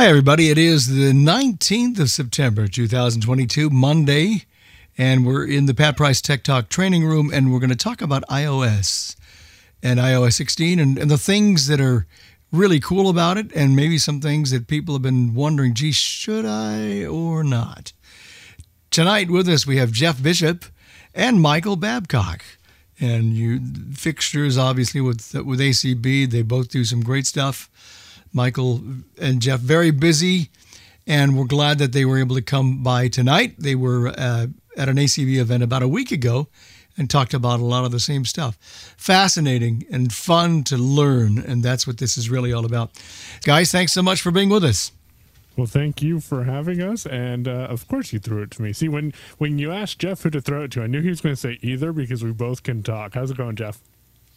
Hi, everybody. It is the 19th of September, 2022, Monday, and we're in the Pat Price Tech Talk training room, and we're going to talk about iOS and iOS 16 and, and the things that are really cool about it, and maybe some things that people have been wondering, gee, should I or not? Tonight with us, we have Jeff Bishop and Michael Babcock. And you fixtures, obviously, with with ACB, they both do some great stuff Michael and Jeff very busy, and we're glad that they were able to come by tonight. They were uh, at an ACB event about a week ago and talked about a lot of the same stuff. Fascinating and fun to learn, and that's what this is really all about. Guys, thanks so much for being with us. Well, thank you for having us, and uh, of course you threw it to me. See, when when you asked Jeff who to throw it to, I knew he was going to say either because we both can talk. How's it going, Jeff?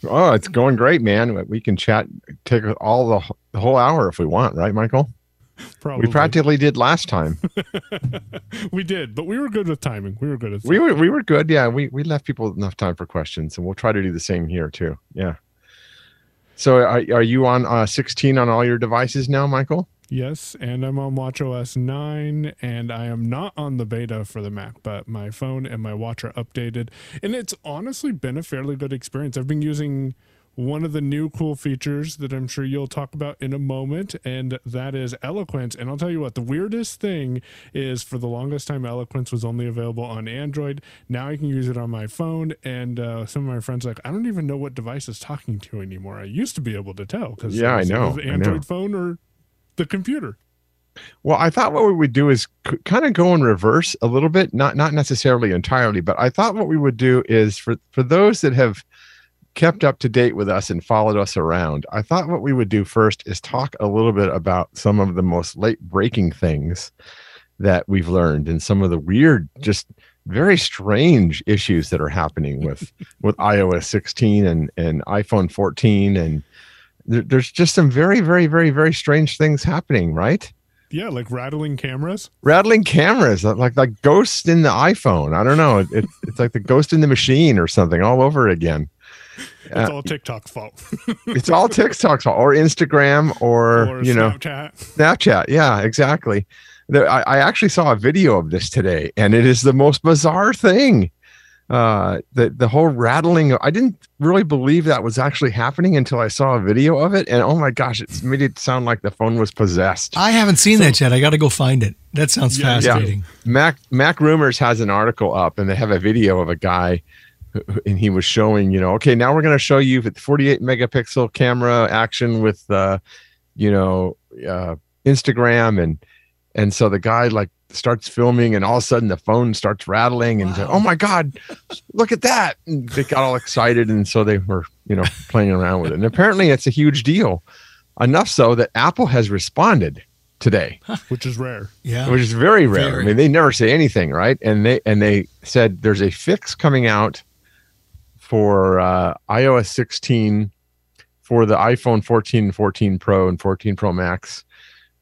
Oh, it's going great, man. We can chat, take all the, the whole hour if we want, right, Michael? Probably. We practically did last time. we did, but we were good with timing. We were good. At we were we were good. Yeah, we we left people enough time for questions, and we'll try to do the same here too. Yeah. So, are, are you on uh, 16 on all your devices now, Michael? Yes, and I'm on WatchOS 9, and I am not on the beta for the Mac, but my phone and my watch are updated. And it's honestly been a fairly good experience. I've been using one of the new cool features that I'm sure you'll talk about in a moment, and that is Eloquence. And I'll tell you what, the weirdest thing is for the longest time, Eloquence was only available on Android. Now I can use it on my phone, and uh, some of my friends like, I don't even know what device is talking to anymore. I used to be able to tell because yeah, I know, Android I know. phone or the computer. Well, I thought what we would do is c- kind of go in reverse a little bit, not not necessarily entirely, but I thought what we would do is for for those that have kept up to date with us and followed us around, I thought what we would do first is talk a little bit about some of the most late breaking things that we've learned and some of the weird, just very strange issues that are happening with with iOS 16 and and iPhone 14 and there, there's just some very, very, very, very strange things happening, right? Yeah, like rattling cameras. Rattling cameras, like like ghosts in the iPhone. I don't know. It, it's like the ghost in the machine or something all over again. It's uh, all TikTok's fault. it's all TikTok's fault, or Instagram, or, or you know, Snapchat. Snapchat. Yeah, exactly. There, I, I actually saw a video of this today, and it is the most bizarre thing uh the the whole rattling i didn't really believe that was actually happening until i saw a video of it. And oh my gosh it made it sound like the phone was possessed. I haven't seen so, that yet. I gotta go find it. That sounds yeah, fascinating. Yeah. mac Rumors has an article up and they have a video of a guy and he was showing you know okay now we're going to show you the 48 megapixel camera action with uh you know uh instagram and and so the guy like starts filming and all of a sudden the phone starts rattling and wow. oh my god look at that. And they got all excited and so they were you know playing around with it. And apparently it's a huge deal enough so that apple has responded today. Which is rare. Yeah. Which is very rare. Very. i mean they never say anything right? And they and they said there's a fix coming out for uh, ios 16 for the iphone 14 14 pro and 14 pro max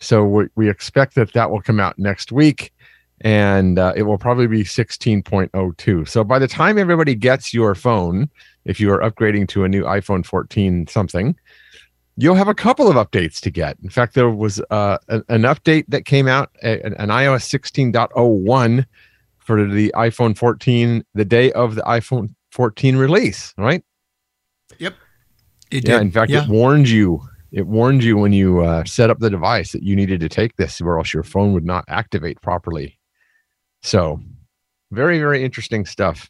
so we, we expect that that will come out next week and uh, it will probably be 16.02. So by the time everybody gets your phone, if you are upgrading to a new iPhone 14 something, you'll have a couple of updates to get. In fact, there was uh, an, an, update that came out, an, an iOS 16.01 for the iPhone 14 the day of the iPhone 14 release, right? Yep. It yeah, did. in fact, yeah. it warned you it warned you when you uh, set up the device that you needed to take this or else your phone would not activate properly. So very very interesting stuff.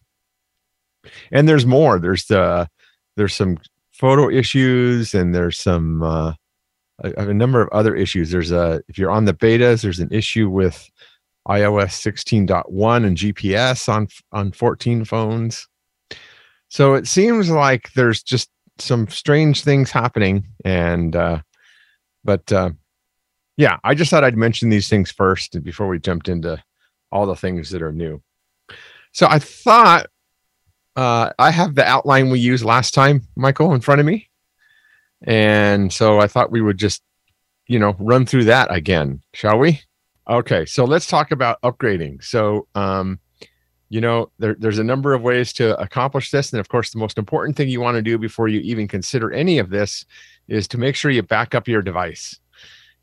And there's more. There's the there's some photo issues and there's some uh, a, a, number of other issues. There's a if you're on the betas there's an issue with ios 16.1 and gps on on 14 phones. So it seems like there's just some strange things happening and uh but uh yeah i just thought i'd mention these things first before we jumped into all the things that are new. So i thought uh i have the outline we used last time michael in front of me. And so i thought we would just you know run through that again shall we? Okay so let's talk about upgrading. So um you know there, there's a number of ways to accomplish this and of course the most important thing you want to do before you even consider any of this is to make sure you back up your device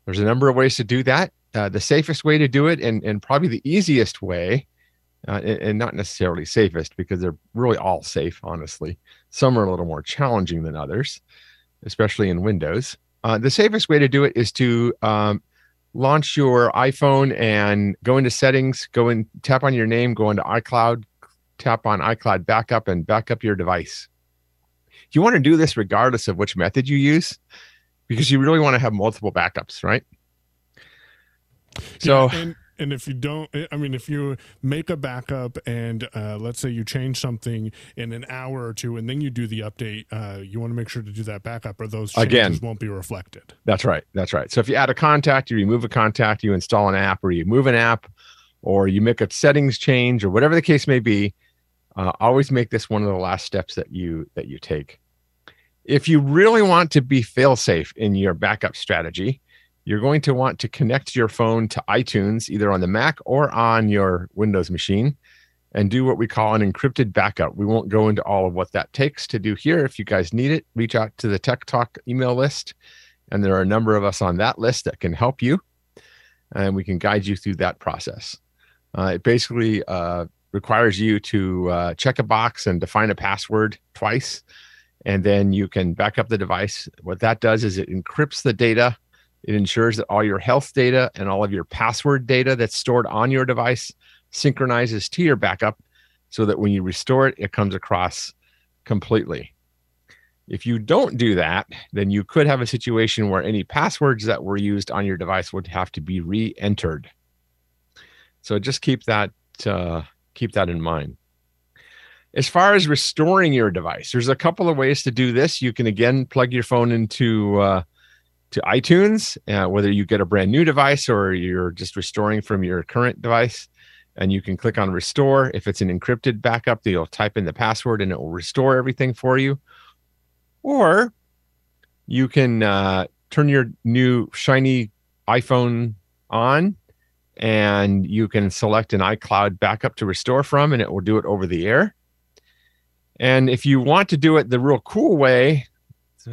There's a number of ways to do that. Uh, the safest way to do it, and, and probably the easiest way, uh, and, not necessarily safest because they're really all safe, honestly. Some are a little more challenging than others, especially in Windows. Uh, the safest way to do it is to um, launch your iPhone and go into settings, go and tap on your name, go into iCloud, tap on iCloud backup, and back up your device. You want to do this regardless of which method you use because you really want to have multiple backups, right? So, yeah, and, and if you don't, I mean, if you make a backup and uh, let's say you change something in an hour or two, and then you do the update, uh, you want to make sure to do that backup, or those changes Again, won't be reflected. That's right. That's right. So if you add a contact, you remove a contact, you install an app, or you move an app, or you make a settings change, or whatever the case may be, uh, always make this one of the last steps that you that you take. If you really want to be fail safe in your backup strategy, you're going to want to connect your phone to iTunes either on the Mac or on your Windows machine and do what we call an encrypted backup. We won't go into all of what that takes to do here. If you guys need it, reach out to the Tech Talk email list. And there are a number of us on that list that can help you. And we can guide you through that process. Uh, it basically uh, requires you to uh, check a box and define a password twice. And then you can back up the device. What that does is it encrypts the data it ensures that all your health data and all of your password data that's stored on your device synchronizes to your backup so that when you restore it, it comes across completely. If you don't do that, then you could have a situation where any passwords that were used on your device would have to be re-entered. So just keep that uh, keep that in mind. As far as restoring your device, there's a couple of ways to do this. You can again plug your phone into uh, to iTunes, uh, whether you get a brand new device or you're just restoring from your current device. And you can click on restore. If it's an encrypted backup, you'll type in the password and it will restore everything for you. Or you can uh, turn your new shiny iPhone on and you can select an iCloud backup to restore from, and it will do it over the air. And if you want to do it the real cool way,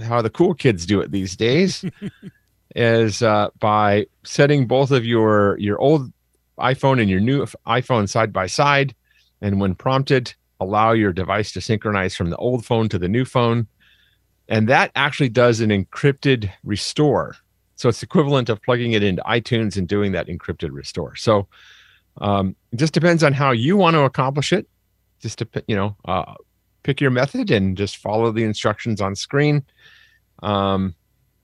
how the cool kids do it these days is uh, by setting both of your your old iphone and your new iphone side by side and when prompted allow your device to synchronize from the old phone to the new phone. And that actually does an encrypted restore. So it's equivalent of plugging it into itunes and doing that encrypted restore. So um, it just depends on how you want to accomplish it. Just to you know uh, pick your method and just follow the instructions on screen. Um,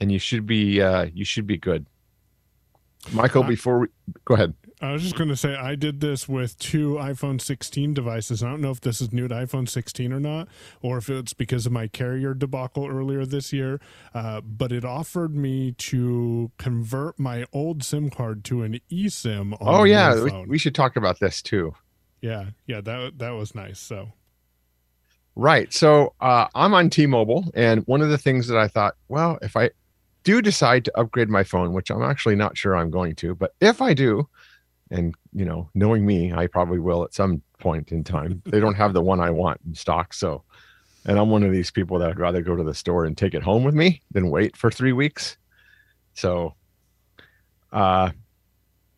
and you should be uh, you should be good. Michael before we go ahead. I was just going to say i did this with two iphone 16 devices. I don't know if this is new to iphone 16 or not or if it's because of my carrier debacle earlier this year uh, but it offered me to convert my old sim card to an esim oh yeah we, we should talk about this too. Yeah yeah that that was nice so Right. So uh, I'm on T-Mobile, and one of the things that I thought, well, if I do decide to upgrade my phone, which I'm actually not sure I'm going to, but if I do, and you know, knowing me, I probably will at some point in time. they don't have the one I want in stock, so. And I'm one of these people that I'd rather go to the store and take it home with me than wait for three weeks. So, uh,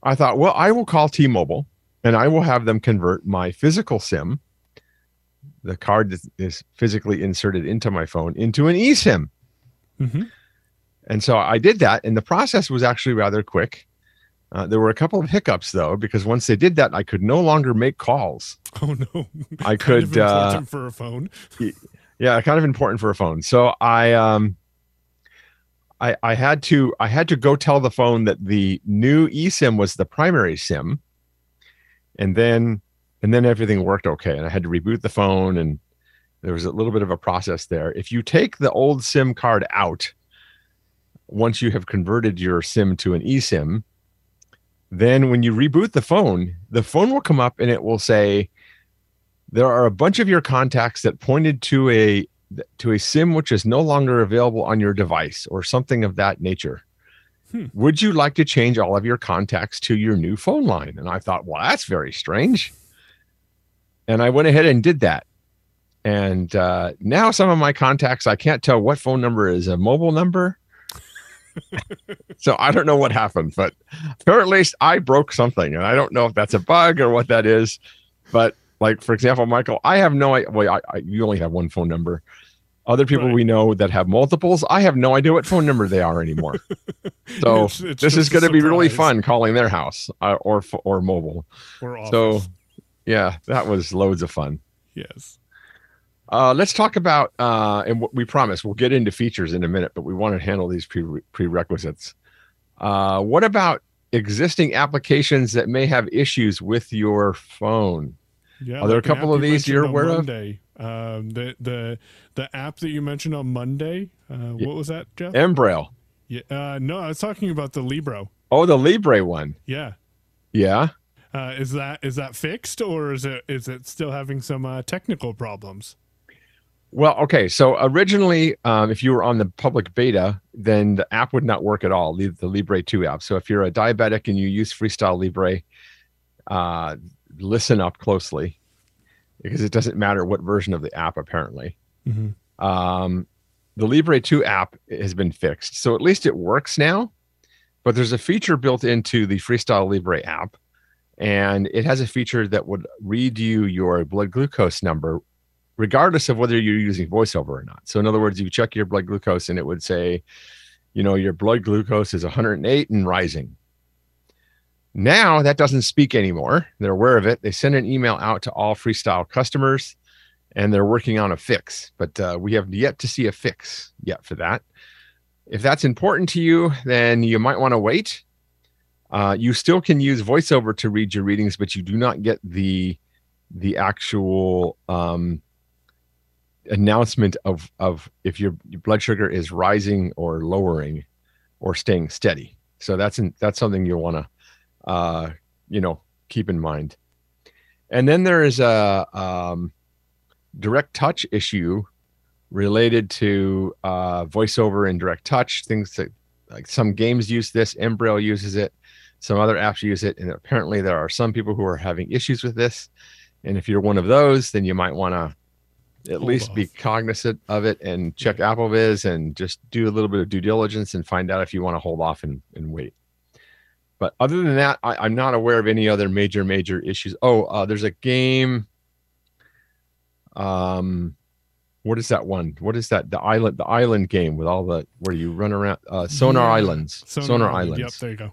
I thought, well, I will call T-Mobile and I will have them convert my physical SIM the card that is physically inserted into my phone into an eSIM. Mm-hmm. And so I did that, and the process was actually rather quick. Uh, there were a couple of hiccups though, because once they did that, I could no longer make calls. Oh no! I could uh, for a phone. yeah, kind of important for a phone. So I um, I I had to I had to go tell the phone that the new eSIM was the primary SIM, and then and then everything worked okay and i had to reboot the phone and there was a little bit of a process there. If you take the old sim card out once you have converted your sim to an esim then when you reboot the phone the phone will come up and it will say there are a bunch of your contacts that pointed to a to a sim which is no longer available on your device or something of that nature. Hmm. would you like to change all of your contacts to your new phone line? And i thought well that's very strange and I went ahead and did that. And uh, now some of my contacts, I can't tell what phone number is a mobile number so I don't know what happened, but apparently I broke something, and I don't know if that's a bug or what that is. But like for example, Michael, I have no idea. Well, I, I, you only have one phone number. Other people right. we know that have multiples, I have no idea what phone number they are anymore. So it's, it's this is going to be really fun calling their house uh, or or mobile. Or so yeah, that was loads of fun. Yes. Uh, let's talk about uh, and what we promise we'll get into features in a minute, but we want to handle these pre- prerequisites. Uh, what about existing applications that may have issues with your phone? Yeah, are there like a couple of these you're aware Monday. of? Um, the the the app that you mentioned on Monday. Uh, what was that, Jeff? mBraille. Yeah. Uh, no, I was talking about the Libro. Oh, the Libre one. Yeah. Yeah. Uh, is that is that fixed or is it is it still having some uh, technical problems? Well, okay. So originally, um, if you were on the public beta, then the app would not work at all. The, the Libre 2 app. So if you're a diabetic and you use Freestyle Libre, uh, listen up closely because it doesn't matter what version of the app. Apparently, mm-hmm. um, the Libre 2 app has been fixed, so at least it works now. But there's a feature built into the Freestyle Libre app, and it has a feature that would read you your blood glucose number regardless of whether you're using voiceover or not. So in other words, you check your blood glucose and it would say, you know, your blood glucose is 108 and rising. Now that doesn't speak anymore. They're aware of it. They send an email out to all freestyle customers and they're working on a fix, but uh, we have yet to see a fix yet for that. If that's important to you, then you might want to wait. Uh, you still can use voiceover to read your readings, but you do not get the the actual um, announcement of of if your, your blood sugar is rising or lowering or staying steady. So that's in, that's something you'll want to uh, you know keep in mind. And then there is a um, direct touch issue related to uh, voiceover and direct touch things that like some games use this mBraille uses it some other apps use it and apparently there are some people who are having issues with this and if you're one of those then you might want to at Hold least off. be cognizant of it and check yeah. AppleVis and just do a little bit of due diligence and find out if you want to hold off and, and wait. But other than that, I, am not aware of any other major, major issues. Oh, uh, there's a game. Um, what is that one? What is that? The island, the island game with all the where you run around. Uh, Sonar yeah. Islands. Sonar, Sonar Islands. Yep, there you go.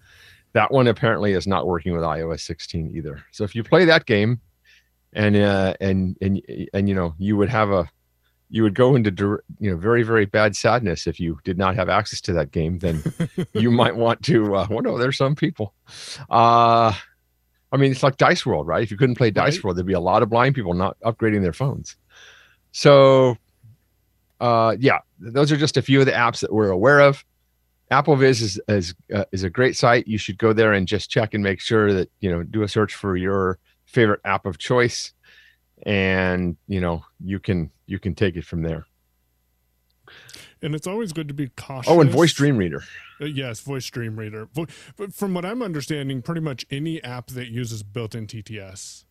That one apparently is not working with iOS 16 either. So if you play that game, and uh, and and and you know you would have a you would go into you know very very bad sadness if you did not have access to that game then you might want to uh well no there's some people uh i mean it's like dice world right if you couldn't play dice right. world there'd be a lot of blind people not upgrading their phones so uh yeah those are just a few of the apps that we're aware of applevis is is, uh, is a great site you should go there and just check and make sure that you know do a search for your favorite app of choice and you know you can you can take it from there and it's always good to be cautious. Oh, and Voice Dream Reader. Uh, yes, Voice Dream Reader. Vo- but from what I'm understanding, pretty much any app that uses built-in TTS.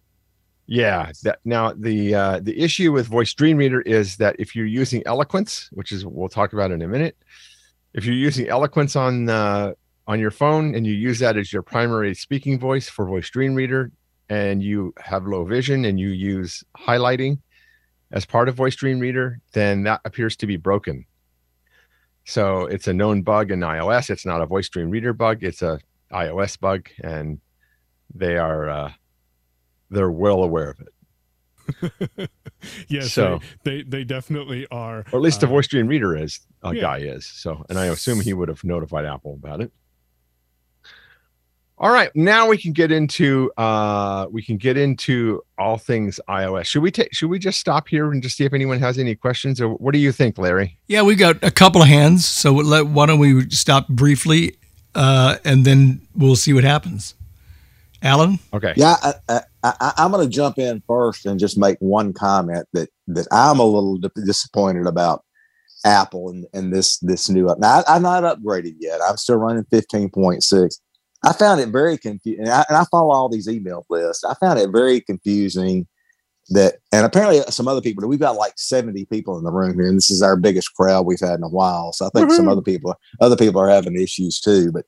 Yeah. That, now the uh, the issue with Voice Dream Reader is that if you're using Eloquence, which is we'll talk about in a minute, if you're using Eloquence on uh, on your phone and you use that as your primary speaking voice for Voice Dream Reader, and you have low vision and you use highlighting as part of voice dream reader then that appears to be broken. So it's a known bug in ios. It's not a voice dream reader bug. It's a ios bug and they are uh, they're well aware of it yes so they, they, they definitely are or at least uh, the voice dream reader is a yeah. guy is so and i assume he would have notified apple about it all right, now we can get into uh we can get into all things iOS. Should we take should we just stop here and just see if anyone has any questions or what do you think, Larry? Yeah, we got a couple of hands, so let, why don't we stop briefly uh and then we'll see what happens. Alan? Okay. Yeah, I, I, I'm going to jump in first and just make one comment that that I'm a little disappointed about Apple and, and this this new up. Now I, I'm not upgraded yet. I'm still running 15.6 I found it very confusing. And, and I, follow all these email lists. I found it very confusing that, and apparently some other people. We've got like seventy people in the room here, and this is our biggest crowd we've had in a while. So I think mm-hmm. some other people, other people are having issues too. But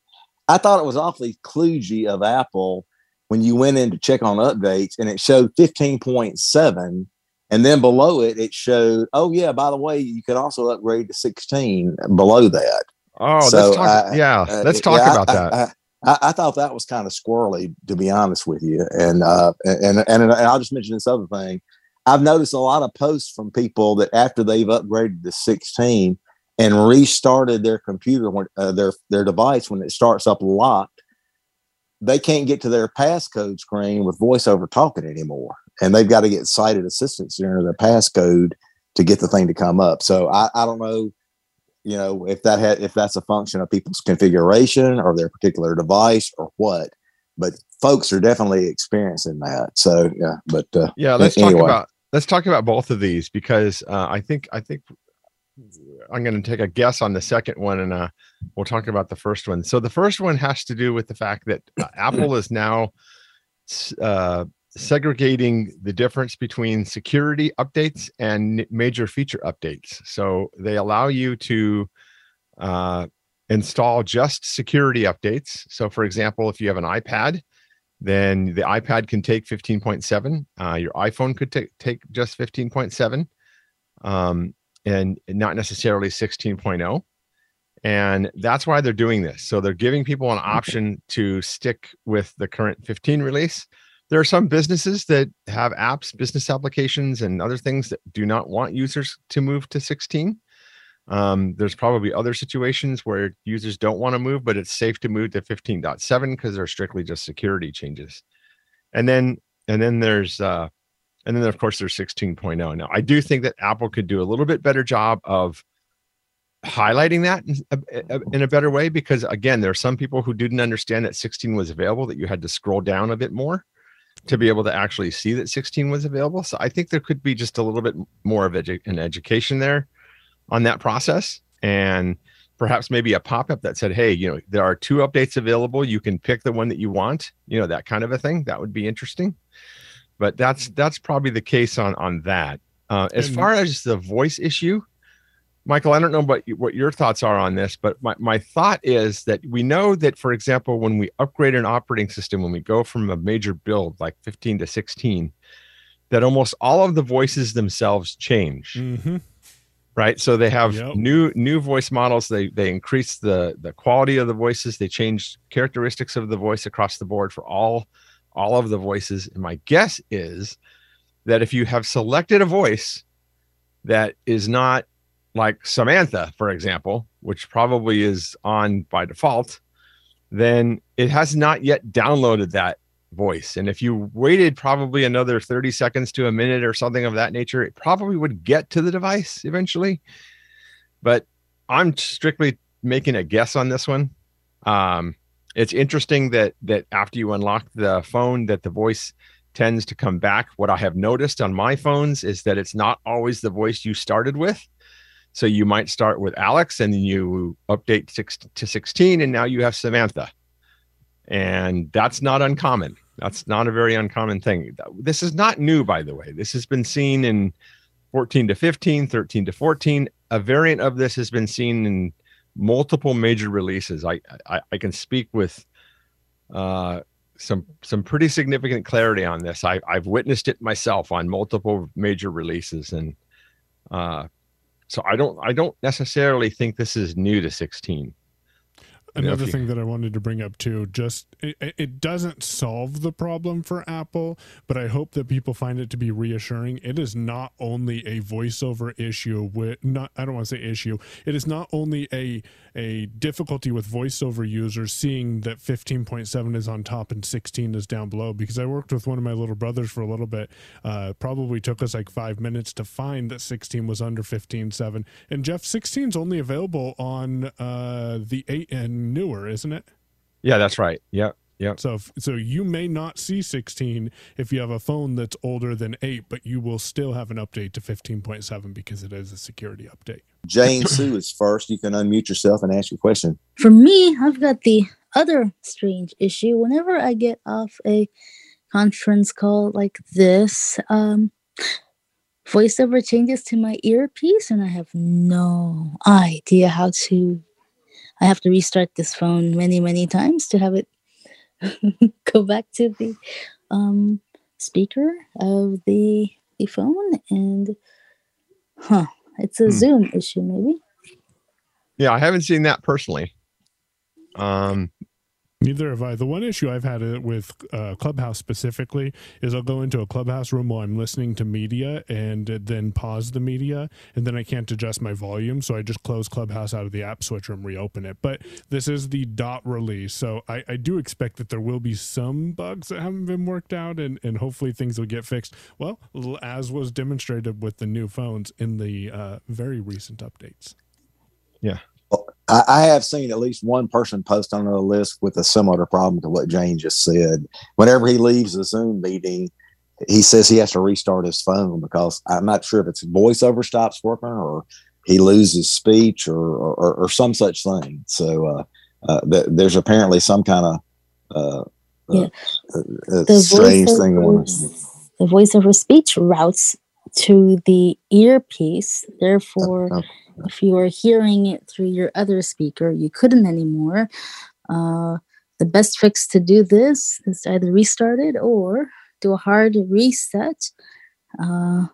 I thought it was awfully kludgy of Apple when you went in to check on updates, and it showed fifteen point seven and then below it, it showed, oh, yeah, by the way, you can also upgrade to 16 below that. Oh, so, let's talk, I, yeah, uh, let's talk yeah, about I, that. I, I, thought that was kind of squirrely, to be honest with you. And, uh, and, and, and I'll just mention this other thing. I've noticed a lot of posts from people that after they've upgraded to 16 and restarted their computer, when, uh, their, their device, when it starts up locked, they can't get to their passcode screen with voiceover talking anymore and they've got to get sighted assistance during their passcode to get the thing to come up. So I, I don't know, you know, if that had if that's a function of people's configuration or their particular device or what. But folks are definitely experiencing that. So yeah, but uh, yeah, let's anyway. talk about let's talk about both of these because uh, I think I think I'm going to take a guess on the second one and uh, we'll talk about the first one. So the first one has to do with the fact that uh, Apple is now uh, segregating the difference between security updates and major feature updates. So they allow you to uh, install just security updates. So, for example, if you have an iPad, then the iPad can take 15.7. Uh, your iPhone could t- take just 15.7, um, and not necessarily 16.0. And that's why they're doing this. So they're giving people an option to stick with the current 15 release there are some businesses that have apps, business applications, and other things that do not want users to move to 16. Um, there's probably other situations where users don't want to move, but it's safe to move to 15.7 because they're strictly just security changes. And then and then there's uh, and then of course there's 16.0. Now I do think that Apple could do a little bit better job of highlighting that in a, in a, better way because again there are some people who didn't understand that 16 was available that you had to scroll down a bit more to be able to actually see that 16 was available. So I think there could be just a little bit more of edu- an education there on that process and perhaps maybe a pop-up that said, hey, you know, there are two updates available. You can pick the one that you want, you know, that kind of a thing. That would be interesting. But that's that's probably the case on on that. Uh, as far as the voice issue, Michael, I don't know what, what your thoughts are on this, but my, my thought is that we know that, for example, when we upgrade an operating system, when we go from a major build like 15 to 16, that almost all of the voices themselves change. Mm-hmm. Right. So they have yep. new new voice models. They they increase the the quality of the voices. They change characteristics of the voice across the board for all all of the voices. And my guess is that if you have selected a voice that is not like Samantha, for example, which probably is on by default, then it has not yet downloaded that voice. And if you waited probably another 30 seconds to a minute or something of that nature, it probably would get to the device eventually. But I'm strictly making a guess on this one. Um, it's interesting that that after you unlock the phone, that the voice tends to come back. What I have noticed on my phones is that it's not always the voice you started with. So you might start with Alex and then you update six to 16 and now you have Samantha. And that's not uncommon. That's not a very uncommon thing. This is not new, by the way. This has been seen in 14 to 15, 13 to 14. A variant of this has been seen in multiple major releases. I, I, I can speak with uh, some some pretty significant clarity on this. I, I've witnessed it myself on multiple major releases, and uh, so I don't I don't necessarily think this is new to 16 another thing that I wanted to bring up too, just it, it, doesn't solve the problem for Apple, but I hope that people find it to be reassuring. It is not only a voiceover issue with not I don't want to say issue. It is not only a a difficulty with voiceover users seeing that 15.7 is on top and 16 is down below because I worked with one of my little brothers for a little bit. Uh, probably took us like five minutes to find that 16 was under 15.7. And Jeff, 16 is only available on uh, the 8 and newer, isn't it? Yeah, that's right. Yep. Yep. So, so you may not see 16 if you have a phone that's older than eight, but you will still have an update to 15.7 because it is a security update. Jane Sue is first. You can unmute yourself and ask your question. For me, I've got the other strange issue. Whenever I get off a conference call like this, um, voiceover changes to my earpiece, and I have no idea how to. I have to restart this phone many, many times to have it go back to the um, speaker of the the phone, and huh, it's a hmm. Zoom issue, maybe. Yeah, I haven't seen that personally. Um, Neither have I. The one issue I've had with uh, Clubhouse specifically is I'll go into a Clubhouse room while I'm listening to media and then pause the media, and then I can't adjust my volume, so I just close Clubhouse out of the app switcher and reopen it. But this is the dot release, so I, I do expect that there will be some bugs that haven't been worked out, and, and hopefully things will get fixed. Well, as was demonstrated with the new phones in the uh, very recent updates. Yeah. I, I, have seen at least one person post on the list with a similar problem to what Jane just said. Whenever he leaves the Zoom meeting, he says he has to restart his phone because I'm not sure if it's voiceover stops working or he loses speech or or, or some such thing. So uh, uh, th- there's apparently some kind of uh, uh yeah. Uh, the strange thing going on. The voiceover speech routes to the earpiece, therefore. If you are hearing it through your other speaker, you couldn't anymore. Uh, the best fix to do this is either restart it or do a hard reset uh,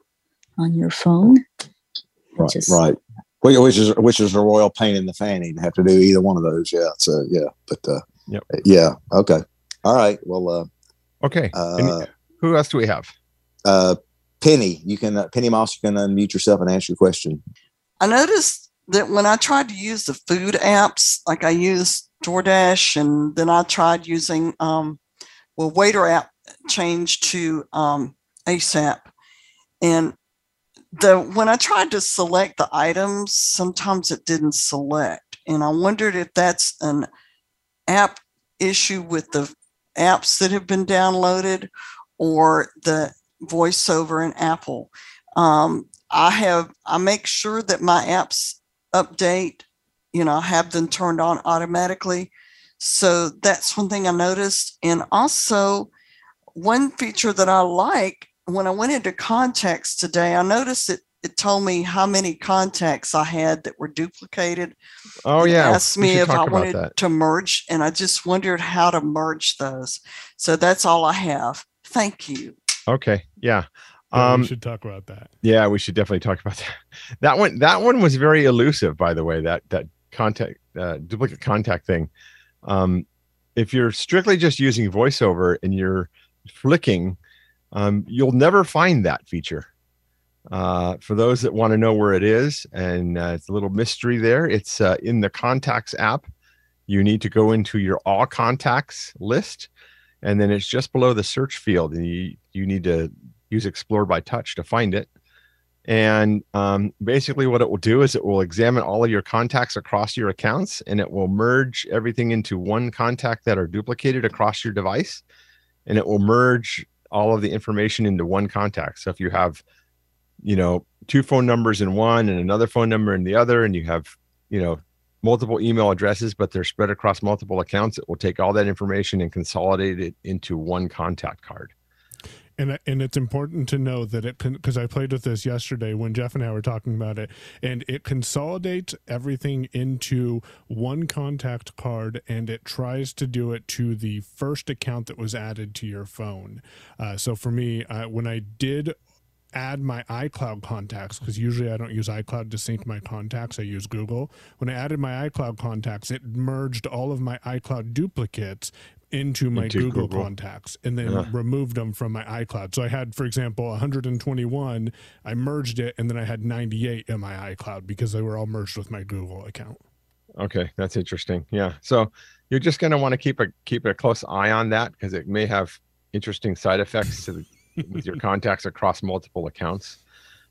on your phone. Right, is, right. Which is which is a royal pain in the fanny to have to do either one of those. Yeah. So yeah, but uh, yep. yeah. Okay. All right. Well. Uh, okay. Uh, who else do we have? Uh, Penny, you can uh, Penny Moss, you can unmute yourself and answer your question. I noticed that when I tried to use the food apps, like I used DoorDash, and then I tried using, um, well, Waitr app changed to um, ASAP, and the when I tried to select the items, sometimes it didn't select, and I wondered if that's an app issue with the apps that have been downloaded or the voiceover in Apple. Um, I have I make sure that my apps update, you know, I have them turned on automatically. So that's one thing I noticed. And also one feature that I like when I went into contacts today, I noticed it it told me how many contacts I had that were duplicated. Oh yeah. Asked me if I wanted to merge and I just wondered how to merge those. So that's all I have. Thank you. Okay. Yeah. Um, we should talk about that. Yeah, we should definitely talk about that. That one, that one was very elusive, by the way. That that contact uh, duplicate contact thing. Um, if you're strictly just using VoiceOver and you're flicking, um, you'll never find that feature. Uh, for those that want to know where it is, and uh, it's a little mystery there. It's uh, in the Contacts app. You need to go into your All Contacts list, and then it's just below the search field, and you you need to use Explore by Touch to find it. And um, basically, what it will do is it will examine all of your contacts across your accounts and it will merge everything into one contact that are duplicated across your device. And it will merge all of the information into one contact. So if you have, you know, two phone numbers in one and another phone number in the other, and you have, you know, multiple email addresses, but they're spread across multiple accounts, it will take all that information and consolidate it into one contact card and and it's important to know that it can because I played with this yesterday when Jeff and I were talking about it, and it consolidates everything into one contact card, and it tries to do it to the first account that was added to your phone. Uh, so for me, uh, when I did add my iCloud contacts because usually I don't use iCloud to sync my contacts. I use Google. When I added my iCloud contacts, it merged all of my iCloud duplicates into my into Google, Google, contacts and then uh-huh. removed them from my iCloud. So I had, for example, 121. I merged it, and then I had 98 in my iCloud because they were all merged with my Google account. Okay, that's interesting. Yeah, so you're just going to want to keep a keep a close eye on that because it may have interesting side effects to the, with your contacts across multiple accounts.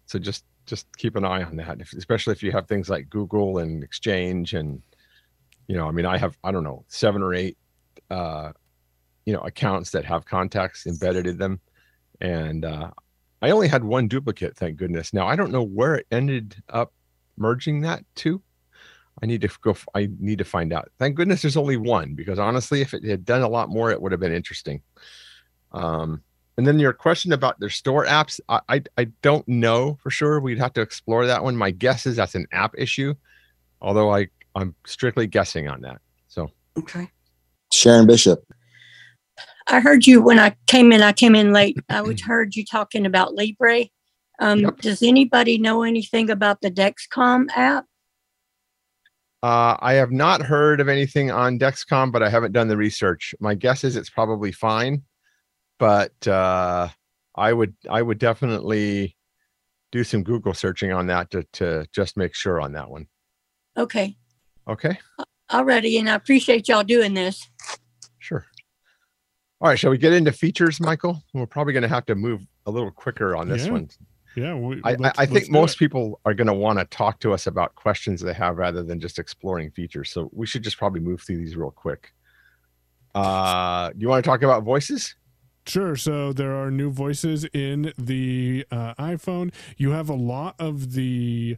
So just just keep an eye on that, if, especially if you have things like Google and Exchange and you know, I mean, I have I don't know seven or eight uh, you know accounts that have contacts embedded in them, and uh, I only had one duplicate, thank goodness. Now I don't know where it ended up merging that to. I need to go. I need to find out. Thank goodness there's only one because honestly, if it had done a lot more, it would have been interesting. Um, and then your question about their store apps, I, I, I don't know for sure. We'd have to explore that one. My guess is that's an app issue, although I I'm strictly guessing on that. So Okay. Sharon Bishop. I heard you when I came in. I came in late. I was heard you talking about Libre. Um, Yep. Does anybody know anything about the Dexcom app? uh, I have not heard of anything on Dexcom, but I haven't done the research. My guess is it's probably fine, but uh, I would I would definitely do some Google searching on that to to just make sure on that one. Okay, Okay. already, and I appreciate y'all doing this. Sure. All right, shall we get into features, Michael? We're probably going to have to move a little quicker on this Yeah. one. Yeah, we, I, I, let's- I let's think most it. people are going to want to talk to us about questions they have rather than just exploring features. So we should just probably move through these real quick. Uh, do you want to talk about voices? Sure. So there are new voices in the uh, iPhone. You have a lot of the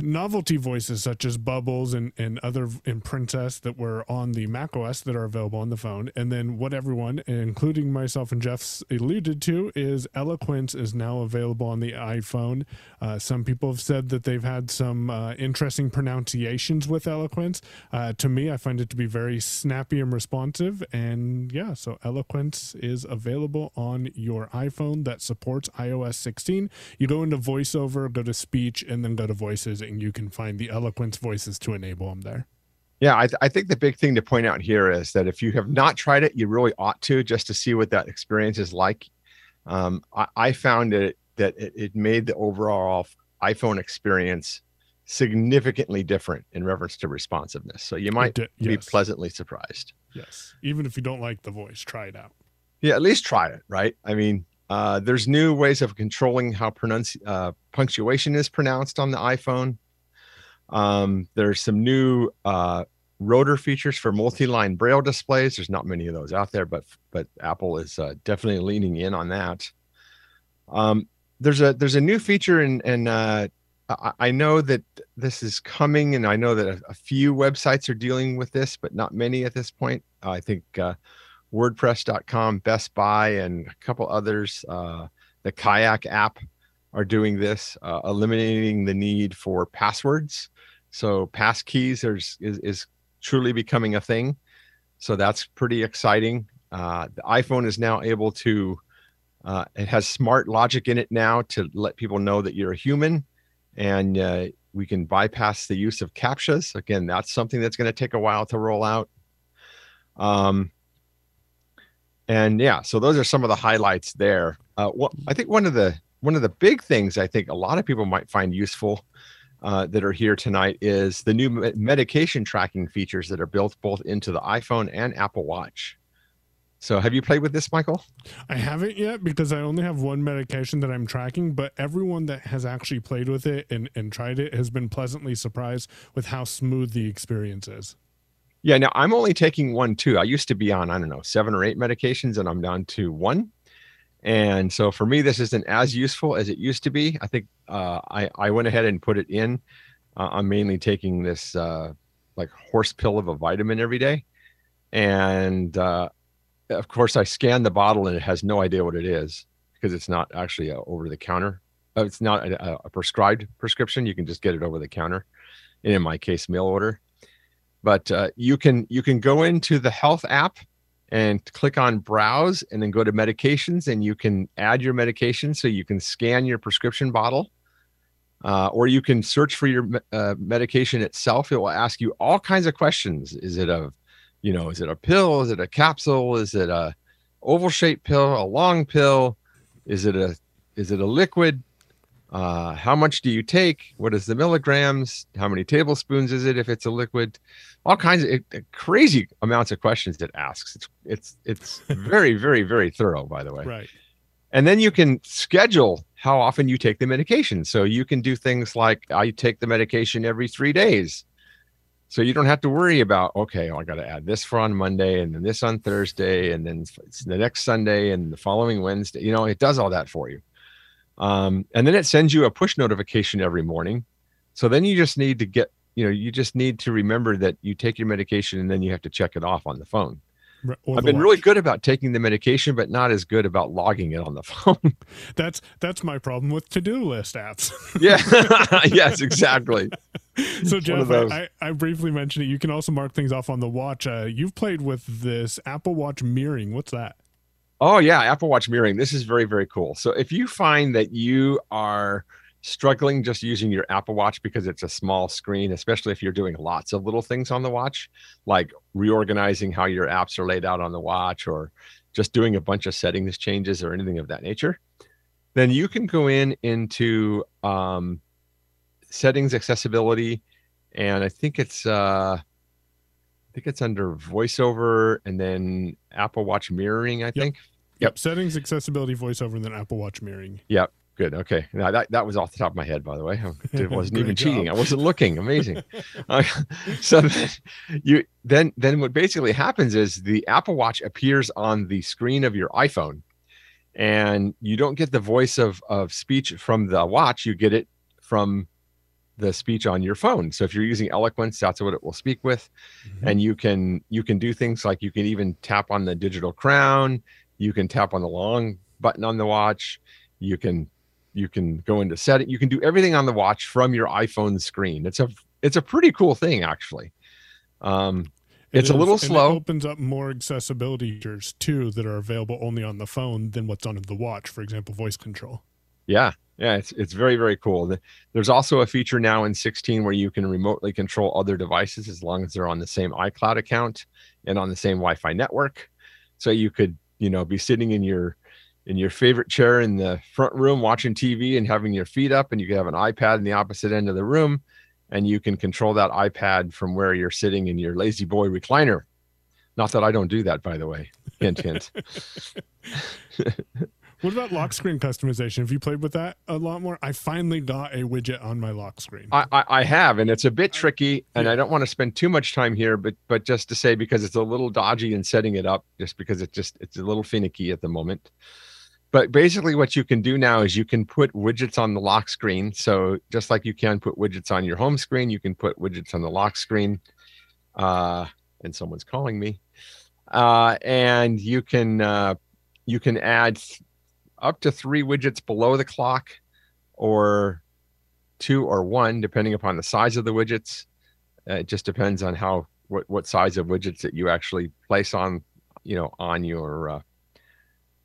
novelty voices such as Bubbles and, and other in Princess that were on the Mac OS that are available on the phone. And then what everyone, including myself and Jeff's alluded to, is Eloquence is now available on the iPhone. Uh, some people have said that they've had some uh, interesting pronunciations with Eloquence. Uh, to me, I find it to be very snappy and responsive. And yeah, so Eloquence is available on your iPhone that supports iOS 16. You go into VoiceOver, go to Speech, and then go to Voices, and you can find the Eloquence voices to enable them there. Yeah, I, th- I think the big thing to point out here is that if you have not tried it, you really ought to just to see what that experience is like. Um, I, I found it that it, it made the overall iPhone experience significantly different in reference to responsiveness. So you might It be pleasantly surprised. Yes. Even if you don't like the voice, try it out. Yeah, at least try it, right? I mean, uh, there's new ways of controlling how pronunci- uh, punctuation is pronounced on the iPhone. Um, there's some new uh, rotor features for multi-line braille displays. There's not many of those out there, but but Apple is uh, definitely leaning in on that. Um, there's a there's a new feature, and and uh, I, I know that this is coming, and I know that a, a few websites are dealing with this, but not many at this point. I think. WordPress.com, Best Buy, and a couple others. Uh, the Kayak app are doing this, uh, eliminating the need for passwords. So pass keys is, is, is truly becoming a thing. So that's pretty exciting. Uh, the iPhone is now able to, uh, it has smart logic in it now to let people know that you're a human and uh, we can bypass the use of captchas. Again, that's something that's going to take a while to roll out. Um, and yeah so those are some of the highlights there. Uh, what, i think one of the one of the big things i think a lot of people might find useful uh, that are here tonight is the new medication tracking features that are built both into the iphone and apple watch. So have you played with this michael? I haven't yet because I only have one medication that I'm tracking, but everyone that has actually played with it and, and tried it has been pleasantly surprised with how smooth the experience is. Yeah now i'm only taking one too. I used to be on i don't know seven or eight medications and i'm down to one. And so for me this isn't as useful as it used to be. I think uh, I, I went ahead and put it in. Uh, i'm mainly taking this uh, like horse pill of a vitamin every day. And uh, of course i scan the bottle and it has no idea what it is because it's not actually over the counter uh, it's not a, a prescribed prescription. You can just get it over the counter and in my case mail order but uh, you can you can go into the health app and click on browse and then go to medications and you can add your medication so you can scan your prescription bottle uh, or you can search for your uh, medication itself. It will ask you all kinds of questions. Is it a you know is it a pill? Is it a capsule? Is it a oval shaped pill a long pill? Is it a is it a liquid uh, how much do you take? What is the milligrams? How many tablespoons is it if it's a liquid? All kinds of it, crazy amounts of questions it asks. It's it's it's very very very thorough by the way. Right. and then you can schedule how often you take the medication. So you can do things like i take the medication every three days. So you don't have to worry about okay i got to add this for on monday and then this on thursday and then the next sunday and the following wednesday. You know it does all that for you um, and then it sends you a push notification every morning so then you just need to get you know you just need to remember that you take your medication and then you have to check it off on the phone I've been watch. really good about taking the medication, but not as good about logging it on the phone. that's that's my problem with to-do list apps. yeah. yes, exactly. So Jeff, I, I, briefly mentioned it. You can also mark things off on the watch. Uh, you've played with this Apple Watch mirroring. What's that? Oh yeah, Apple Watch mirroring. This is very very cool. So if you find that you are struggling just using your Apple Watch because it's a small screen, especially if you're doing lots of little things on the watch, like reorganizing how your apps are laid out on the watch or just doing a bunch of settings changes or anything of that nature, then you can go in into um, settings accessibility, and I think it's uh, think it's under voiceover and then Apple Watch mirroring. I yep. think. Yep. Settings, accessibility, voiceover, and then Apple Watch mirroring. Yep. Good. Okay. Now that, that was off the top of my head, by the way. It wasn't even job. cheating. I wasn't looking. Amazing. uh, so then you then then what basically happens is the Apple Watch appears on the screen of your iPhone, and you don't get the voice of of speech from the watch. You get it from the speech on your phone. So if you're using Eloquence, that's what it will speak with, mm-hmm. and you can you can do things like you can even tap on the digital crown. You can tap on the long button on the watch. You can you can go into setting you can do everything on the watch from your iphone screen it's a it's a pretty cool thing actually um it it's is, a little slow it opens up more accessibility features too that are available only on the phone than what's on the watch for example voice control yeah yeah it's it's very very cool there's also a feature now in 16 where you can remotely control other devices as long as they're on the same icloud account and on the same wi-fi network so you could you know be sitting in your in your favorite chair in the front room watching TV and having your feet up, and you can have an iPad in the opposite end of the room, and you can control that iPad from where you're sitting in your lazy boy recliner. Not that I don't do that, by the way. Hint, hint. What about lock screen customization? Have you played with that a lot more? I finally got a widget on my lock screen. I, I, I have, and it's a bit tricky, and yeah. I don't want to spend too much time here, but but just to say because it's a little dodgy in setting it up, just because it's just it's a little finicky at the moment but basically what you can do now is you can put widgets on the lock screen so just like you can put widgets on your home screen you can put widgets on the lock screen uh, and someone's calling me uh, and you can uh, you can add up to three widgets below the clock or two or one depending upon the size of the widgets uh, it just depends on how what, what size of widgets that you actually place on you know on your uh,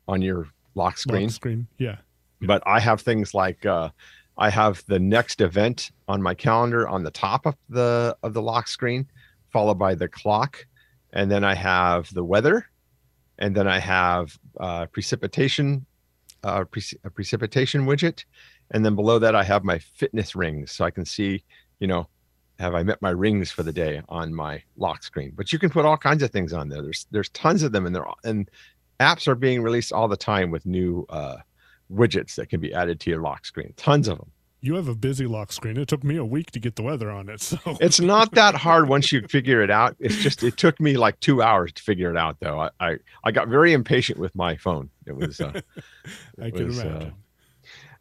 on your lock screen. Lock screen, yeah. But I have things like uh, I have the next event on my calendar on the top of the of the lock screen, followed by the clock, and then I have the weather, and then I have uh, precipitation, uh, pre- a precipitation widget, and then below that I have my fitness rings, so I can see, you know, have I met my rings for the day on my lock screen. But you can put all kinds of things on there. There's there's tons of them, and they're and apps are being released all the time with new uh, widgets that can be added to your lock screen. Tons of them. You have a busy lock screen. It took me a week to get the weather on it. So it's not that hard once you figure it out. It's just it took me like two hours to figure it out, though. I I, I got very impatient with my phone. It was. Uh, I can was, uh, imagine. Uh,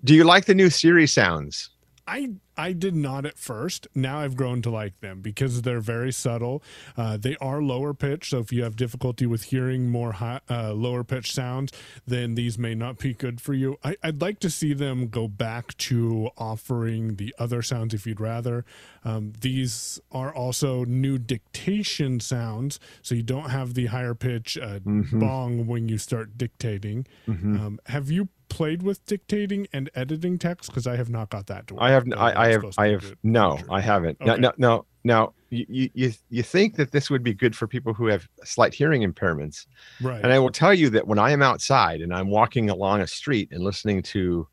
do you like the new Siri sounds? I I did not at first. Now I've grown to like them because they're very subtle. Uh, they are lower pitch, so if you have difficulty with hearing more high, uh, lower pitch sounds, then these may not be good for you. I, would like to see them go back to offering the other sounds if you'd rather. Um, these are also new dictation sounds, so you don't have the higher pitch uh, mm-hmm. bong when you start dictating. Mm-hmm. Um, have you played with dictating and editing text? Because I have not got that to work. I have. I, I have. I have. No, I haven't. Okay. No, no, no. Now, you, you you think that this would be good for people who have slight hearing impairments, right? And I will tell you that when I am outside and I'm walking along a street and listening to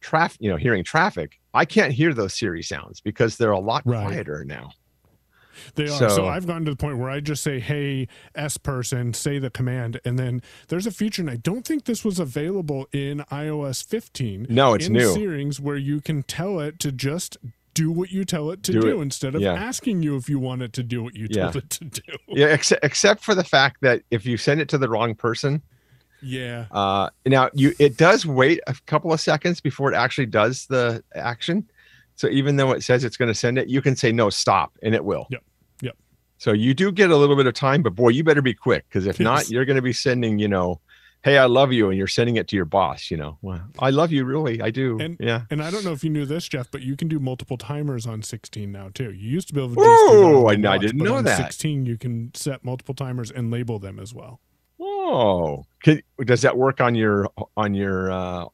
traffic, you know, hearing traffic, I can't hear those Siri sounds because they're a lot right. quieter now. They are. So, so, I've gotten to the point where I just say, "Hey, S person, say the command," and then there's a feature, and I don't think this was available in iOS 15. No, it's in new. Settings where you can tell it to just do what you tell it to do, do instead of yeah. asking you if you want it to do what you told it to do. Yeah, except except for the fact that if you send it to the wrong person, yeah. Uh, now you it does wait a couple of seconds before it actually does the action. So even though it says it's going to send it, you can say no, stop, and it will. Yep. Yep. So you do get a little bit of time, but boy, you better be quick because if not, you're going to be sending, you know, hey, I love you, and you're sending it to your boss. You know, well, I love you, really, I do. And- yeah. And I don't know if you knew this, Jeff, but you can do multiple timers on 16 now too. You used to be able to. just do that Whoa, on I- I didn't know on that. 16, you can set multiple timers and label them as well. Oh, does that work on your on your uh,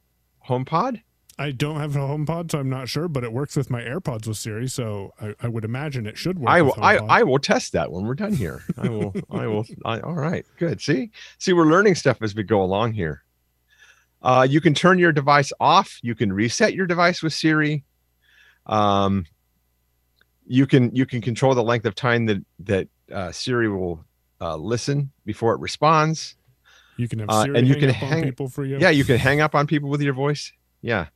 HomePod? I don't have a HomePod, so I'm not sure, but it works with my AirPods with Siri, so I, I would imagine it should work. I will. I, I will test that when we're done here. I will. I will. I, all right. Good. See. See, we're learning stuff as we go along here. Uh, you can turn your device off. You can reset your device with Siri. Um, you can you can control the length of time that that uh, Siri will uh, listen before it responds. you can have uh, Siri and you hang can up on hang- people for you. Yeah, you can hang up on people with your voice. Yeah.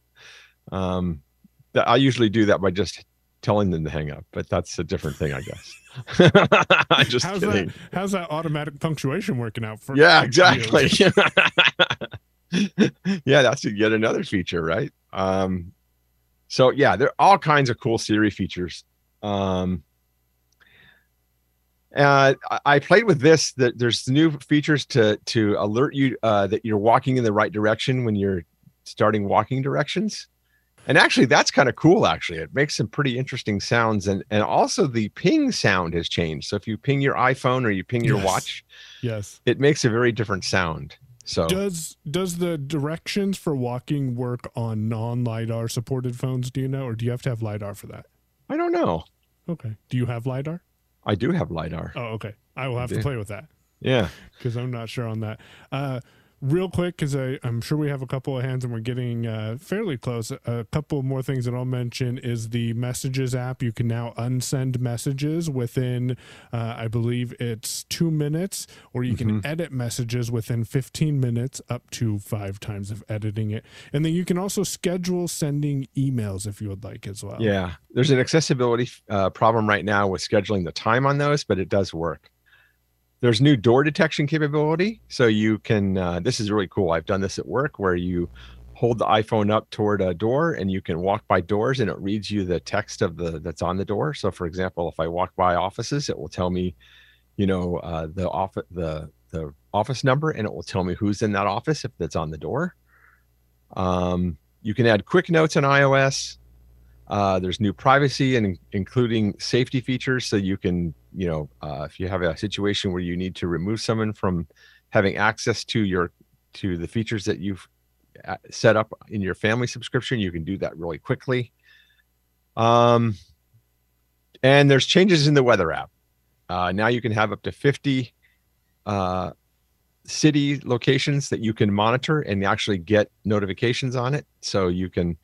Um, I usually do that by just telling them to hang up, but that's a different thing, I guess. I'm just how's kidding. that? How's that automatic punctuation working out for? Yeah, exactly. yeah, that's yet another feature, right? Um, so yeah, there are all kinds of cool Siri features. Um, uh, I- I played with this. That there's new features to to alert you uh, that you're walking in the right direction when you're starting walking directions. And actually, that's kind of cool. Actually, it makes some pretty interesting sounds, and and also the ping sound has changed. So if you ping your iPhone or you ping your Yes. watch, Yes. it makes a very different sound. So Does does the directions for walking work on non lidar supported phones? Do you know, or do you have to have lidar for that? I don't know. Okay. Do you have lidar? I do have lidar. Oh, okay. I will have to play with that Yeah. because I'm not sure on that. Uh, real quick, because I'm sure we have a couple of hands and we're getting uh, fairly close. A couple more things that I'll mention is the Messages app. You can now unsend messages within, uh, I believe it's two minutes, or you can edit messages within 15 minutes, up to five times of editing it. And then you can also schedule sending emails if you would like as well. Yeah. There's an accessibility uh, problem right now with scheduling the time on those, but it does work. There's new door detection capability. So you can, uh, this is really cool. I've done this at work where you hold the iPhone up toward a door and you can walk by doors and it reads you the text of the that's on the door. So for example, if I walk by offices, it will tell me, you know, uh, the office the the office number and it will tell me who's in that office if that's on the door. Um, you can add quick notes on iOS. Uh, there's new privacy and including safety features, so you can, you know, uh, if you have a situation where you need to remove someone from having access to your to the features that you've uh, set up in your family subscription, you can do that really quickly. Um, and there's changes in the weather app. Uh, now you can have up to 50 uh, city locations that you can monitor and actually get notifications on it. So you can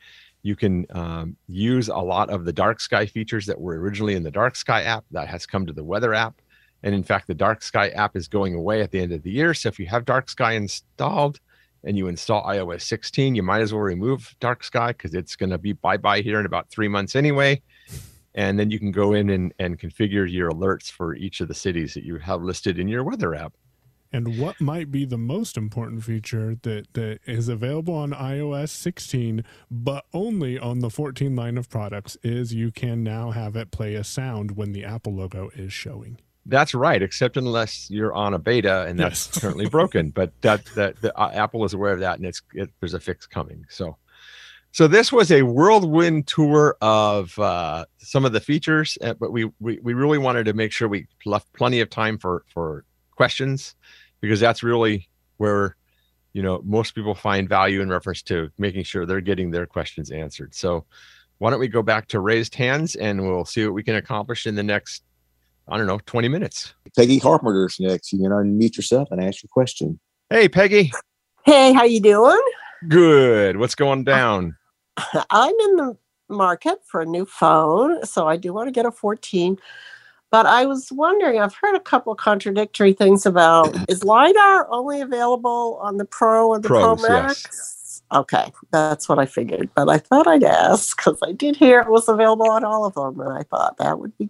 you can um, use a lot of the dark sky features that were originally in the dark sky app that has come to the weather app. And in fact, the dark sky app is going away at the end of the year. So if you have dark sky installed and you install iOS 16, you might as well remove dark sky because it's going to be bye bye here in about three months anyway. And then you can go in and, and configure your alerts for each of the cities that you have listed in your weather app. And what might be the most important feature that, that is available on iOS 16, but only on the 14 line of products, is you can now have it play a sound when the Apple logo is showing. That's right, except unless you're on a beta and that's Yes. currently broken. But that that the, uh, Apple is aware of that, and it's it, there's a fix coming. So, so this was a whirlwind tour of uh, some of the features, uh, but we, we we really wanted to make sure we left plenty of time for for questions because that's really where you know most people find value in reference to making sure they're getting their questions answered. So, why don't we go back to raised hands and we'll see what we can accomplish in the next I don't know, 20 minutes. Peggy Carpenter's next. You can unmute yourself and ask your question. Hey, Peggy. Hey, how you doing? Good. What's going down? I'm in the market for a new phone, so I do want to get a 14. But I was wondering, I've heard a couple contradictory things about is LiDAR only available on the Pro and the Pro Max? yes. Okay, that's what I figured. But I thought I'd ask because I did hear it was available on all of them, and I thought that would be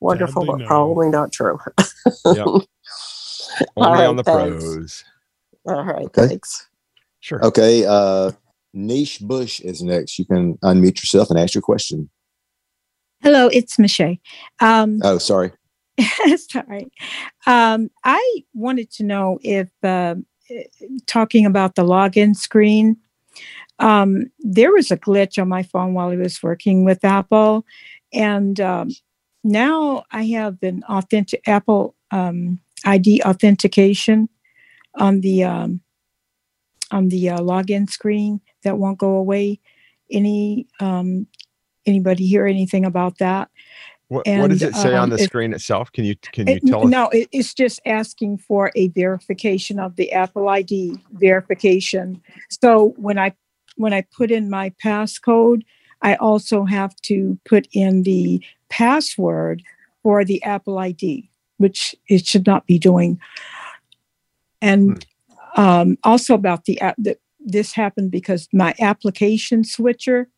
wonderful, Sadly, but no. probably not true. Yep. Only All right, on the thanks. pros. All right, Okay. thanks. Sure. Okay. Uh, Niche Bush is next. You can unmute yourself and ask your question. Hello, it's Michelle. Um, Oh, sorry. Sorry. Um, I wanted to know if uh, talking about the login screen, um, there was a glitch on my phone while I was working with Apple, and um, now I have an authentic Apple um, ID authentication on the um, on the uh, login screen that won't go away. Any um, anybody hear anything about that? What, and, what does it say um, on the it, screen itself? Can you can you it, tell us? No, it, it's just asking for a verification of the Apple ID verification. So when I when I put in my passcode, I also have to put in the password for the Apple ID, which it should not be doing. And hmm. um, also about the app that this happened because my application switcher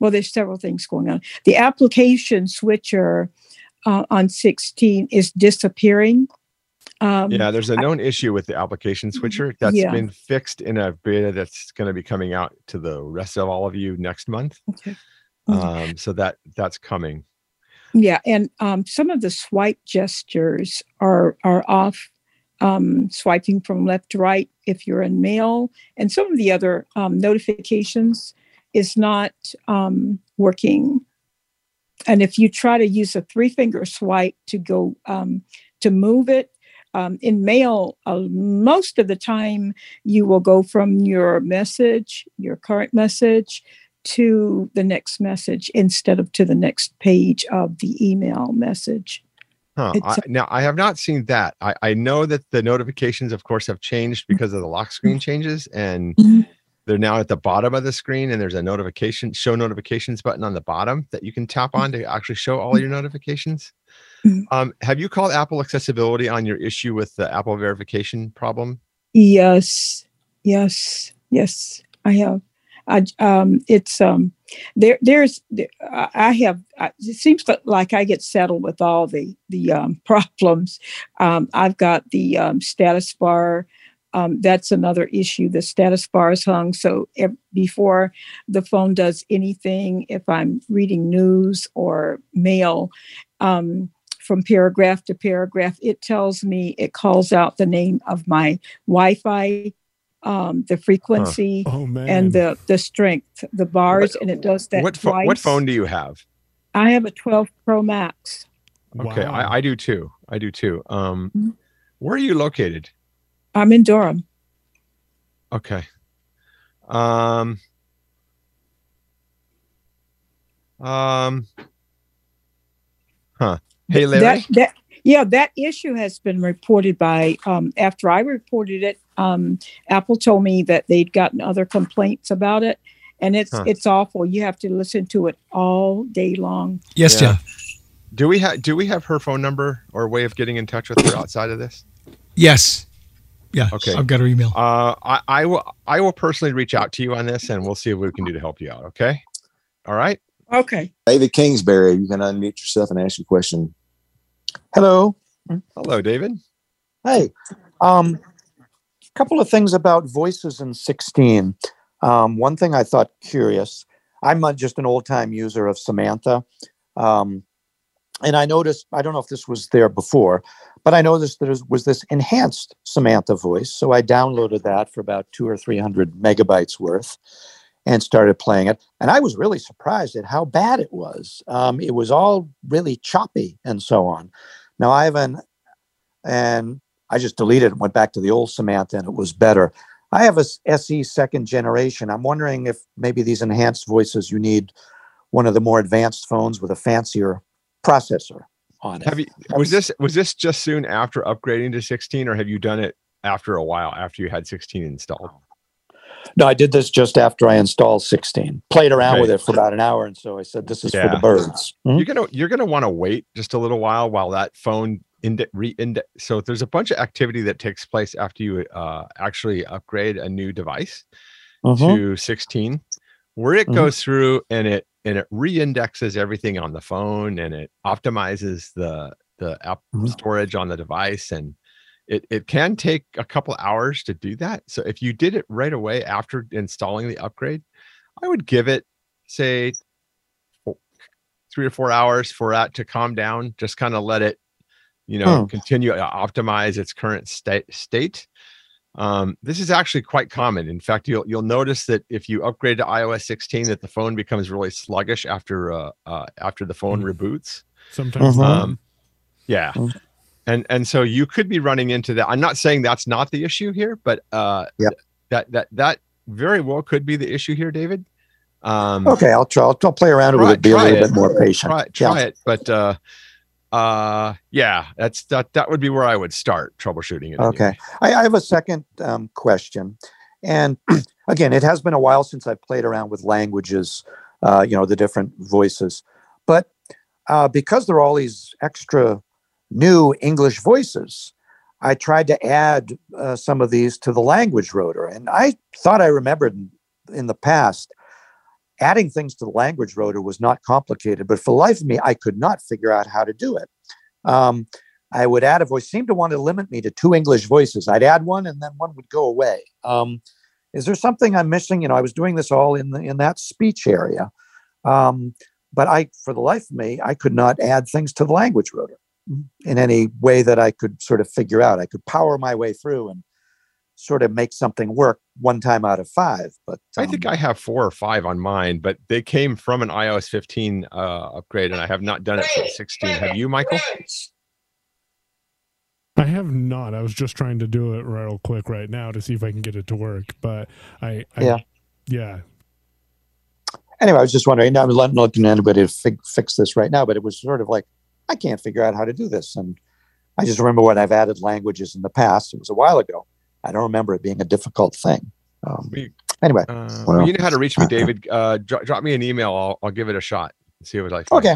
well, there's several things going on. The application switcher uh, on 16 is disappearing. Um, yeah, there's a known I, issue with the application mm-hmm. switcher that's yeah. been fixed in a beta that's going to be coming out to the rest of all of you next month. Okay. Mm-hmm. Um, so that that's coming. Yeah, and um, some of the swipe gestures are are off. Um, swiping from left to right if you're in mail, and some of the other um, notifications is not um, working. And if you try to use a three finger swipe to go um, to move it, um, in mail, uh, most of the time you will go from your message, your current message, to the next message instead of to the next page of the email message. Huh. I, now I have not seen that. I, I know that the notifications, of course, have changed because of the lock screen changes, and mm-hmm they're now at the bottom of the screen and there's a notification show notifications button on the bottom that you can tap on to actually show all your notifications mm-hmm. um, have you called apple accessibility on your issue with the apple verification problem yes yes yes i have I, um, it's um, there. There's I have. It seems like I get settled with all the the um, problems. Um, I've got the um, status bar um, that's another issue. The status bar is hung. So if, before the phone does anything, if I'm reading news or mail, um, from paragraph to paragraph, it tells me, it calls out the name of my Wi Fi, um, the frequency, huh. oh, and the, the strength, the bars, what, and it does that. What, fo- what phone do you have? I have a 12 Pro Max. Okay, wow. I, I, do too. I do too. Um, mm-hmm. Where are you located? I'm in Durham. Okay. Um. Um. Huh. Hey, Larry. That, that, yeah, that issue has been reported by. Um, after I reported it, um, Apple told me that they'd gotten other complaints about it, and it's huh. it's awful. You have to listen to it all day long. Yes, yeah. Jeff. Do we have Do we have her phone number or way of getting in touch with her outside of this? Yes. Yeah. Okay. I've got her email. Uh, I, I will. I will personally reach out to you on this, and we'll see what we can do to help you out. Okay. All right. Okay. David Kingsbury, you can unmute yourself and ask your question. Hello. Hello, David. Hey. Um, a couple of things about voices in 16. Um, one thing I thought curious. I'm just an old time user of Samantha. Um, and I noticed, I don't know if this was there before, but I noticed there was this enhanced Samantha voice. So I downloaded that for about two or 300 megabytes worth and started playing it. And I was really surprised at how bad it was. Um, it was all really choppy and so on. Now I have an, and I just deleted and went back to the old Samantha and it was better. I have a SE second generation. I'm wondering if maybe these enhanced voices, you need one of the more advanced phones with a fancier processor on it. Have you was this was this just soon after upgrading to 16 or have you done it after a while after you had 16 installed? No, I did this just after I installed 16. Played around okay. with it for about an hour and so I said this is yeah. for the birds. Mm-hmm. You're to you're to want to wait just a little while while that phone inde- re-index so there's a bunch of activity that takes place after you uh, actually upgrade a new device mm-hmm. to 16 where it mm-hmm. goes through and it and it reindexes everything on the phone and it optimizes the the app mm-hmm. storage on the device and it, it can take a couple hours to do that so if you did it right away after installing the upgrade i would give it say four, three or four hours for that to calm down just kind of let it you know, hmm. continue to optimize its current state state. Um, this is actually quite common. In fact, you'll you'll notice that if you upgrade to iOS 16, that the phone becomes really sluggish after uh, uh after the phone mm-hmm. reboots. Sometimes, uh-huh. um, yeah. Mm-hmm. And and so you could be running into that. I'm not saying that's not the issue here, but uh, yeah. that that that very well could be the issue here, David. Um, okay, I'll try. I'll, I'll play around try, with it. Be a little it. bit more patient. Try, try yeah. it, but uh, uh, yeah, that's that. That would be where I would start troubleshooting it. Okay. I, I, have a second um, question, and again, it has been a while since I've played around with languages. Uh, you know, the different voices, but uh, because there are all these extra new English voices, I tried to add uh, some of these to the language rotor, and I thought I remembered in, in the past adding things to the language rotor was not complicated, but for the life of me, I could not figure out how to do it. Um, I would add a voice, seemed to want to limit me to two English voices. I'd add one and then one would go away. Um, is there something I'm missing? You know, I was doing this all in the, in that speech area. Um, but I, for the life of me, I could not add things to the language rotor in any way that I could sort of figure out. I could power my way through and sort of make something work one time out of five. But um, I think um, I have four or five on mine, but they came from an iOS 15 uh, upgrade, and I have not done it since 16. Have you, Michael? I have not. I was just trying to do it real quick right now to see if I can get it to work, but I, I yeah, yeah. Anyway, I was just wondering. I'm not looking at anybody to fi- fix this right now, but it was sort of like I can't figure out how to do this, and I just remember when I've added languages in the past. It was a while ago, I don't remember it being a difficult thing. Um, anyway, uh, well, you know how to reach me, David. Uh, drop, drop me an email. I'll, I'll give it a shot and see what I think. Okay.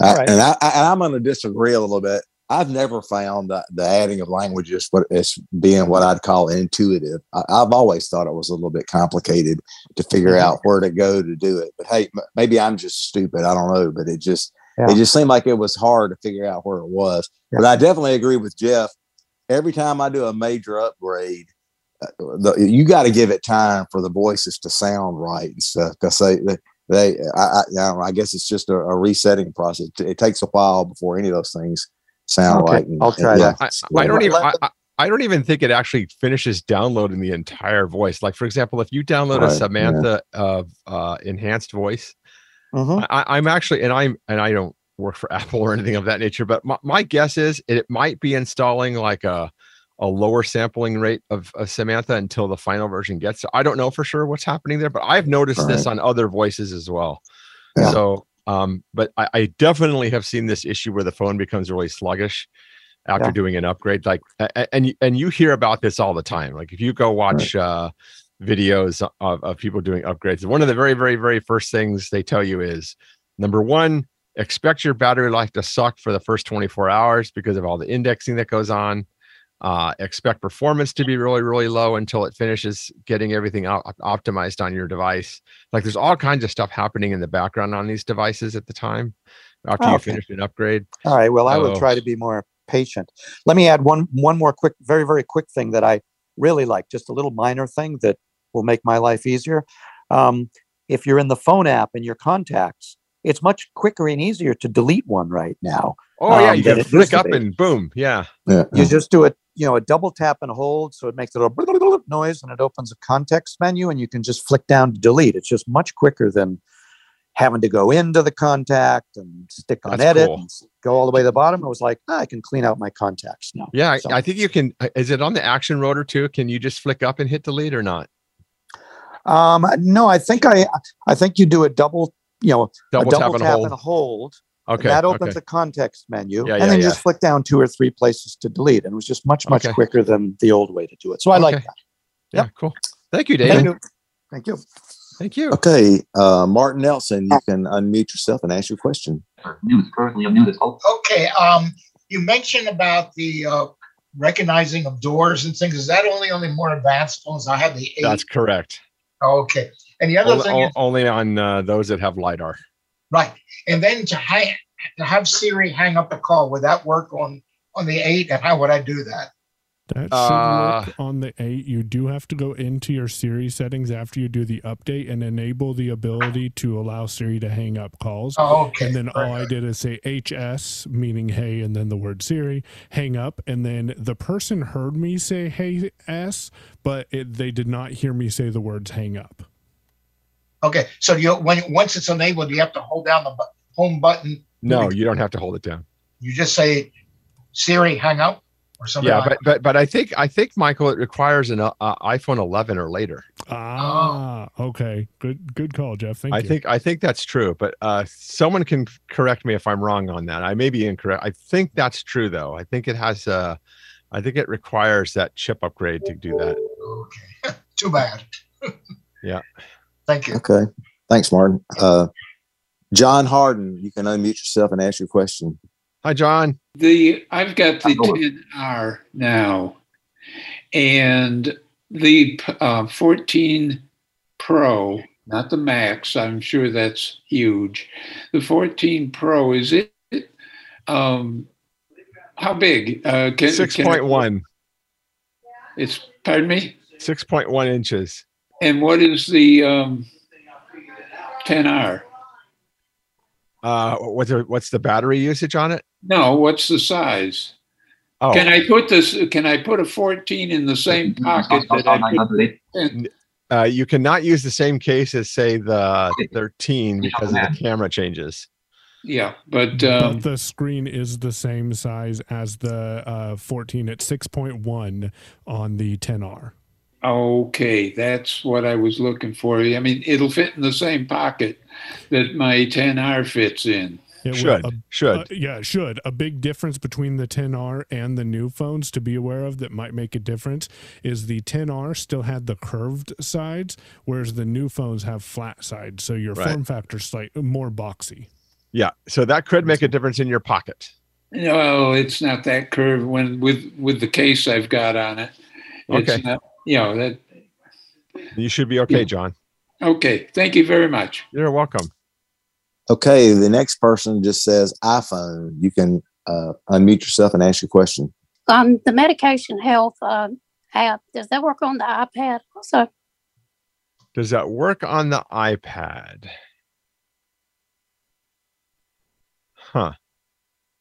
All right. And, I, am going to disagree a little bit. I've never found the, the adding of languages but it's being what I'd call intuitive. I, have always thought it was a little bit complicated to figure mm-hmm. out where to go to do it. But hey, m- maybe I'm just stupid. I don't know. But it just yeah. it just seemed like it was hard to figure out where it was. Yeah. But I definitely agree with Jeff every time I do a major upgrade, uh, the, you got to give it time for the voices to sound right and stuff because they, they, they I, I, know, I, guess it's just a, a, resetting process. It takes a while before any of those things sound okay. right. And, I'll try that. I, I, don't even. I, don't even think it actually finishes downloading the entire voice. Like, for example, if you download right, a Samantha yeah. of uh, enhanced voice, mm-hmm. I, am actually, and I'm, and I don't work for Apple or anything of that nature. But my, my guess is it might be installing like a a lower sampling rate of, of Samantha until the final version gets. So I don't know for sure what's happening there, but I've noticed right. this on other voices as well. Yeah. So, um, but I, I, definitely have seen this issue where the phone becomes really sluggish after yeah. doing an upgrade. Like, and and you hear about this all the time. Like, if you go watch right. uh, videos of, of people doing upgrades, one of the very, very, very first things they tell you is number one, expect your battery life to suck for the first 24 hours because of all the indexing that goes on. Uh, expect performance to be really, really low until it finishes getting everything op- optimized on your device. Like there's all kinds of stuff happening in the background on these devices at the time after oh, you finish an upgrade. All right. Well, I will try to be more patient. Let me add one one more quick, very, very quick thing that I really like, just a little minor thing that will make my life easier. Um, if you're in the phone app in your contacts, it's much quicker and easier to delete one right now. Oh yeah, um, you can flick up and boom, yeah. yeah. You just do it, you know, a double tap and hold, so it makes a little noise, and it opens a context menu, and you can just flick down to delete. It's just much quicker than having to go into the contact and stick on That's edit cool. and go all the way to the bottom. I was like, oh, I can clean out my contacts now. Yeah, so. I, I think you can. Uh, is it on the action rotor too? Can you just flick up and hit delete or not? Um, no, I think I I think you do a double you know, double, a double tap, and, tap hold. and hold. Okay. That opens okay. a context menu. Yeah, and yeah, then you yeah. just flick down two or three places to delete. And it was just much, much Okay. quicker than the old way to do it. So I like that. Yeah, cool. Thank you, Thank David. you. Thank you. Thank you. Okay, uh, Martin Nelson, you can unmute yourself and ask your question. News currently unmuted. Okay, um, you mentioned about the uh, recognizing of doors and things. Is that only on the more advanced phones? I have the eight. That's correct. Okay, and the other Only, thing is only on uh, those that have lidar. right, and then to hang to have Siri hang up the call. Would that work on on the eight? And how would I do that? That should Uh, work on the 8. You do have to go into your Siri settings after you do the update and enable the ability to allow Siri to hang up calls. Oh, okay. And then Very all I did is say HS, meaning hey, and then the word Siri, hang up. And then the person heard me say hey S, but it, they did not hear me say the words hang up. Okay, so you when once it's enabled, you have to hold down the bu- home button. No, you don't have to hold it down. You just say Siri, hang up, or something. Yeah, like but but but I think I think Michael it requires an uh, iPhone 11 or later. Ah, okay. Good good call, Jeff. Thank I you. think I think that's true, but uh, someone can correct me if I'm wrong on that. I may be incorrect. I think that's true though. I think it has uh, I think it requires that chip upgrade to do that. Okay, too bad. Yeah. Thank you. Okay. Thanks, Martin. Uh, John Harden, you can unmute yourself and ask your question. Hi, John. The I've got the 10R now, and the uh, 14 Pro, not the Max. I'm sure that's huge. The 14 Pro is it? Um, how big? Uh, can, Six can- point one. It's pardon me. Six point one inches. And what is the um, 10R? Uh, what's the, what's the battery usage on it? No, what's the size? Oh, Can I put this? Can I put a 14 in the same pocket that I put? 10? uh, you cannot use the same case as say the 13 because of the camera changes. Yeah, but but um, the screen is the same size as the uh, 14 at 6.1 on the 10R. Okay, that's what I was looking for. I mean, it'll fit in the same pocket that my 10R fits in. It Should a- should uh, yeah, it should. A big difference between the 10R and the new phones to be aware of that might make a difference is the 10R still had the curved sides, whereas the new phones have flat sides. So your Right. form factor slightly more boxy. yeah. So that could make a difference in your pocket. No, it's not that curved when with with the case I've got on it. It's Okay. not, you know that. You should be okay, John. Okay, thank you very much. You're welcome. Okay, the next person just says iPhone. You can uh, unmute yourself and ask your question. Um, the medication health um, app does that work on the iPad also? Does that work on the iPad? Huh.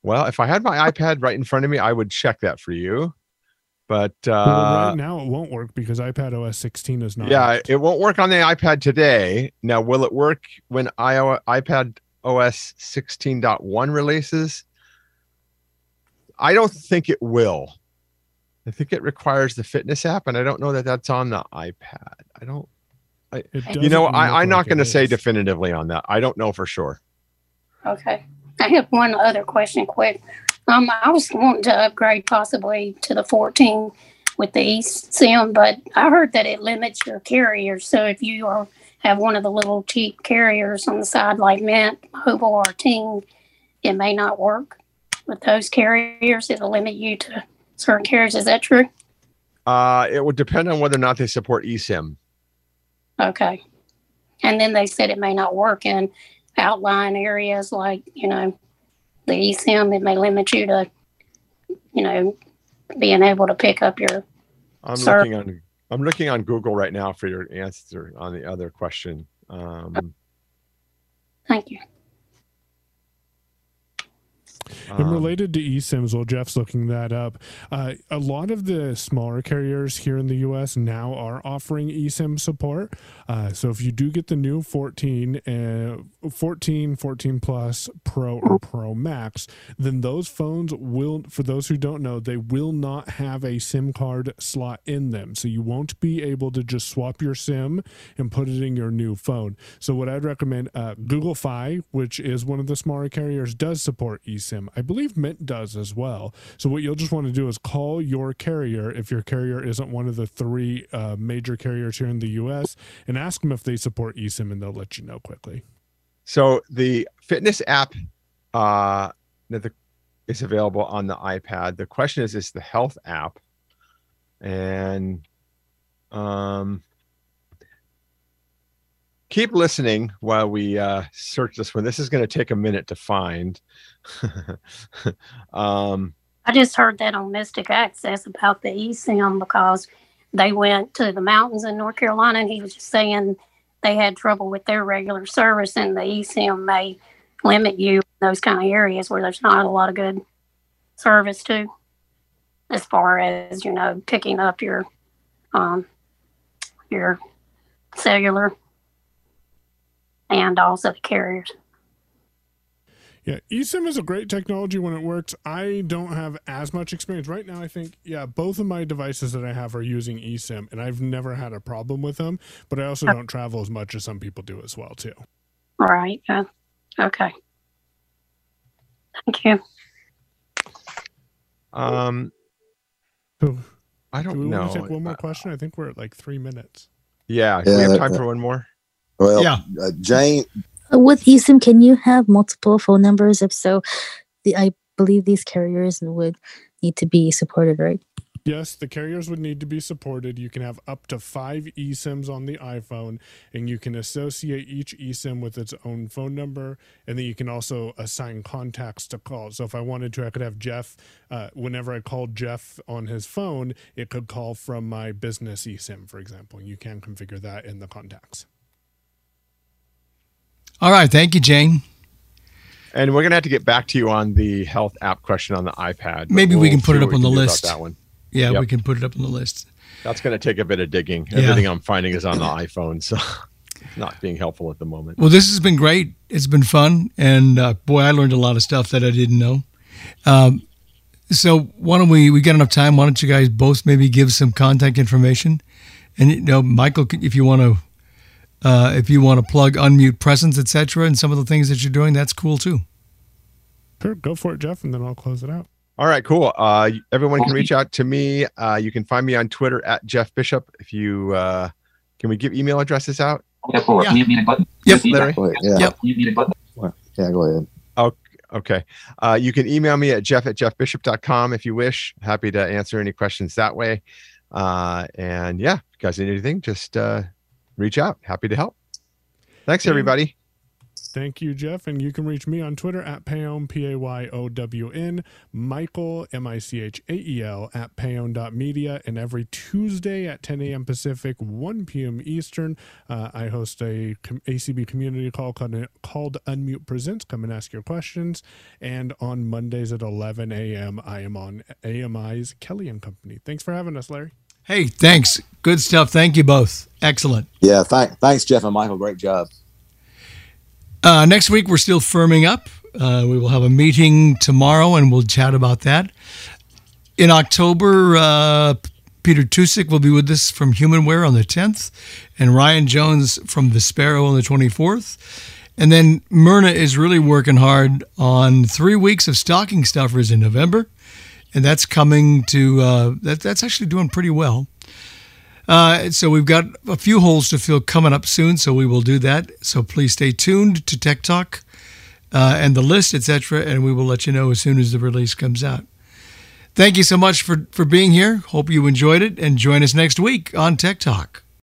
Well, if I had my iPad right in front of me, I would check that for you. But well, uh, right now it won't work because iPad OS 16 is not. yeah, out. it won't work on the iPad today. Now, will it work when iO- iPad OS 16.1 releases? I don't think it will. I think it requires the fitness app, and I don't know that that's on the iPad. I don't. I, you know, I, I'm not like it going to say definitively on that. I don't know for sure. Okay. I have one other question quick. Um, I was wanting to upgrade possibly to the 14 with the eSIM, but I heard that it limits your carriers. So if you are, have one of the little cheap carriers on the side like Mint, Mobile, or Ting, it may not work with those carriers. It'll limit you to certain carriers. Is that true? Uh, it would depend on whether or not they support eSIM. Okay. And then they said it may not work in outlying areas like, you know, the eSIM. It may limit you to, you know, being able to pick up your. I'm looking on. I'm looking on Google right now for your answer on the other question. Um, Thank you. And um, related to eSIMs, while Jeff's looking that up, uh, a lot of the smaller carriers here in the US now are offering eSIM support. Uh, so if you do get the new 14, uh, 14, 14 Plus Pro or Pro Max, then those phones will, for those who don't know, they will not have a SIM card slot in them. So you won't be able to just swap your SIM and put it in your new phone. So what I'd recommend, uh, Google Fi, which is one of the smaller carriers, does support eSIM. I believe Mint does as well. So what you'll just want to do is call your carrier if your carrier isn't one of the three uh, major carriers here in the U.S. and ask them if they support eSIM, and they'll let you know quickly. So the fitness app uh, is available on the iPad. The question is, is the health app, and um, keep listening while we uh, search this one. This is going to take a minute to find. um, I just heard that on Mystic Access about the eSIM because they went to the mountains in North Carolina and he was just saying they had trouble with their regular service and the eSIM may limit you in those kind of areas where there's not a lot of good service to, as far as you know picking up your um your cellular and also the carriers yeah, eSIM is a great technology when it works. I don't have as much experience right now. I think yeah, both of my devices that I have are using eSIM, and I've never had a problem with them. But I also don't travel as much as some people do as well too. All right. Uh, okay. Thank you. Um, so, I don't do we know. Want to take one more question? I think we're at like three minutes. Yeah, do we have time for one more? Well, Yeah. uh, Jane, Uh, With eSIM, can you have multiple phone numbers? If so, the, I believe these carriers would need to be supported, right? Yes, the carriers would need to be supported. You can have up to five eSIMs on the iPhone, and you can associate each eSIM with its own phone number, and then you can also assign contacts to call. So if I wanted to, I could have Jeff. Uh, whenever I called Jeff on his phone, it could call from my business eSIM, for example. You can configure that in the contacts. All right. Thank you, Jane. And we're gonna have to get back to you on the health app question on the iPad. Maybe we we'll can put it up on the can do about list. That one. Yeah, Yep. we can put it up on the list. That's going to take a bit of digging. Yeah. Everything I'm finding is on the iPhone, so not being helpful at the moment. Well, this has been great. It's been fun, and uh, boy, I learned a lot of stuff that I didn't know. Um, so, why don't we? We got enough time. Why don't you guys both maybe give some contact information? And you know, Michael, if you want to, uh, if you want to plug unmute presence, etc., and some of the things that you're doing, that's cool too. Sure, go for it, Jeff, and then I'll close it out. All right, cool. Uh, everyone can reach out to me. Uh, you can find me on Twitter at Jeff Bishop. If you uh, can, we give email addresses out. Yeah. Yep, Larry. Go ahead. Yeah. Yep. Yeah, go ahead. Oh, okay. Uh, you can email me at jeff at jeffbishop.com if you wish. Happy to answer any questions that way. Uh, and yeah, if you guys need anything, just uh, reach out. Happy to help. Thanks, everybody. Thank you, Jeff. And you can reach me on Twitter at Payown, P A Y O W N, Michael, M I C H A E L, at payown.media. And every Tuesday at 10 a.m. Pacific, 1 p.m. Eastern, uh, I host a ACB community call called, called Unmute Presents. Come and ask your questions. And on Mondays at 11 a.m., I am on AMI's Kelly and Company. Thanks for having us, Larry. Hey, thanks. Good stuff. Thank you both. Excellent. Yeah, thank, thanks, Jeff and Michael. Great job. Uh, next week, we're still firming up. Uh, we will have a meeting tomorrow and we'll chat about that. In October, uh, Peter Tucic will be with us from Humanware on the 10th, and Ryan Jones from Vispero on the 24th. And then Myrna is really working hard on three weeks of stocking stuffers in November. And that's coming to, uh, that, that's actually doing pretty well. Uh, so we've got a few holes to fill coming up soon, so we will do that. So please stay tuned to Tech Talk uh, and the list, etc., and we will let you know as soon as the release comes out. Thank you so much for, for being here. Hope you enjoyed it, and join us next week on Tech Talk.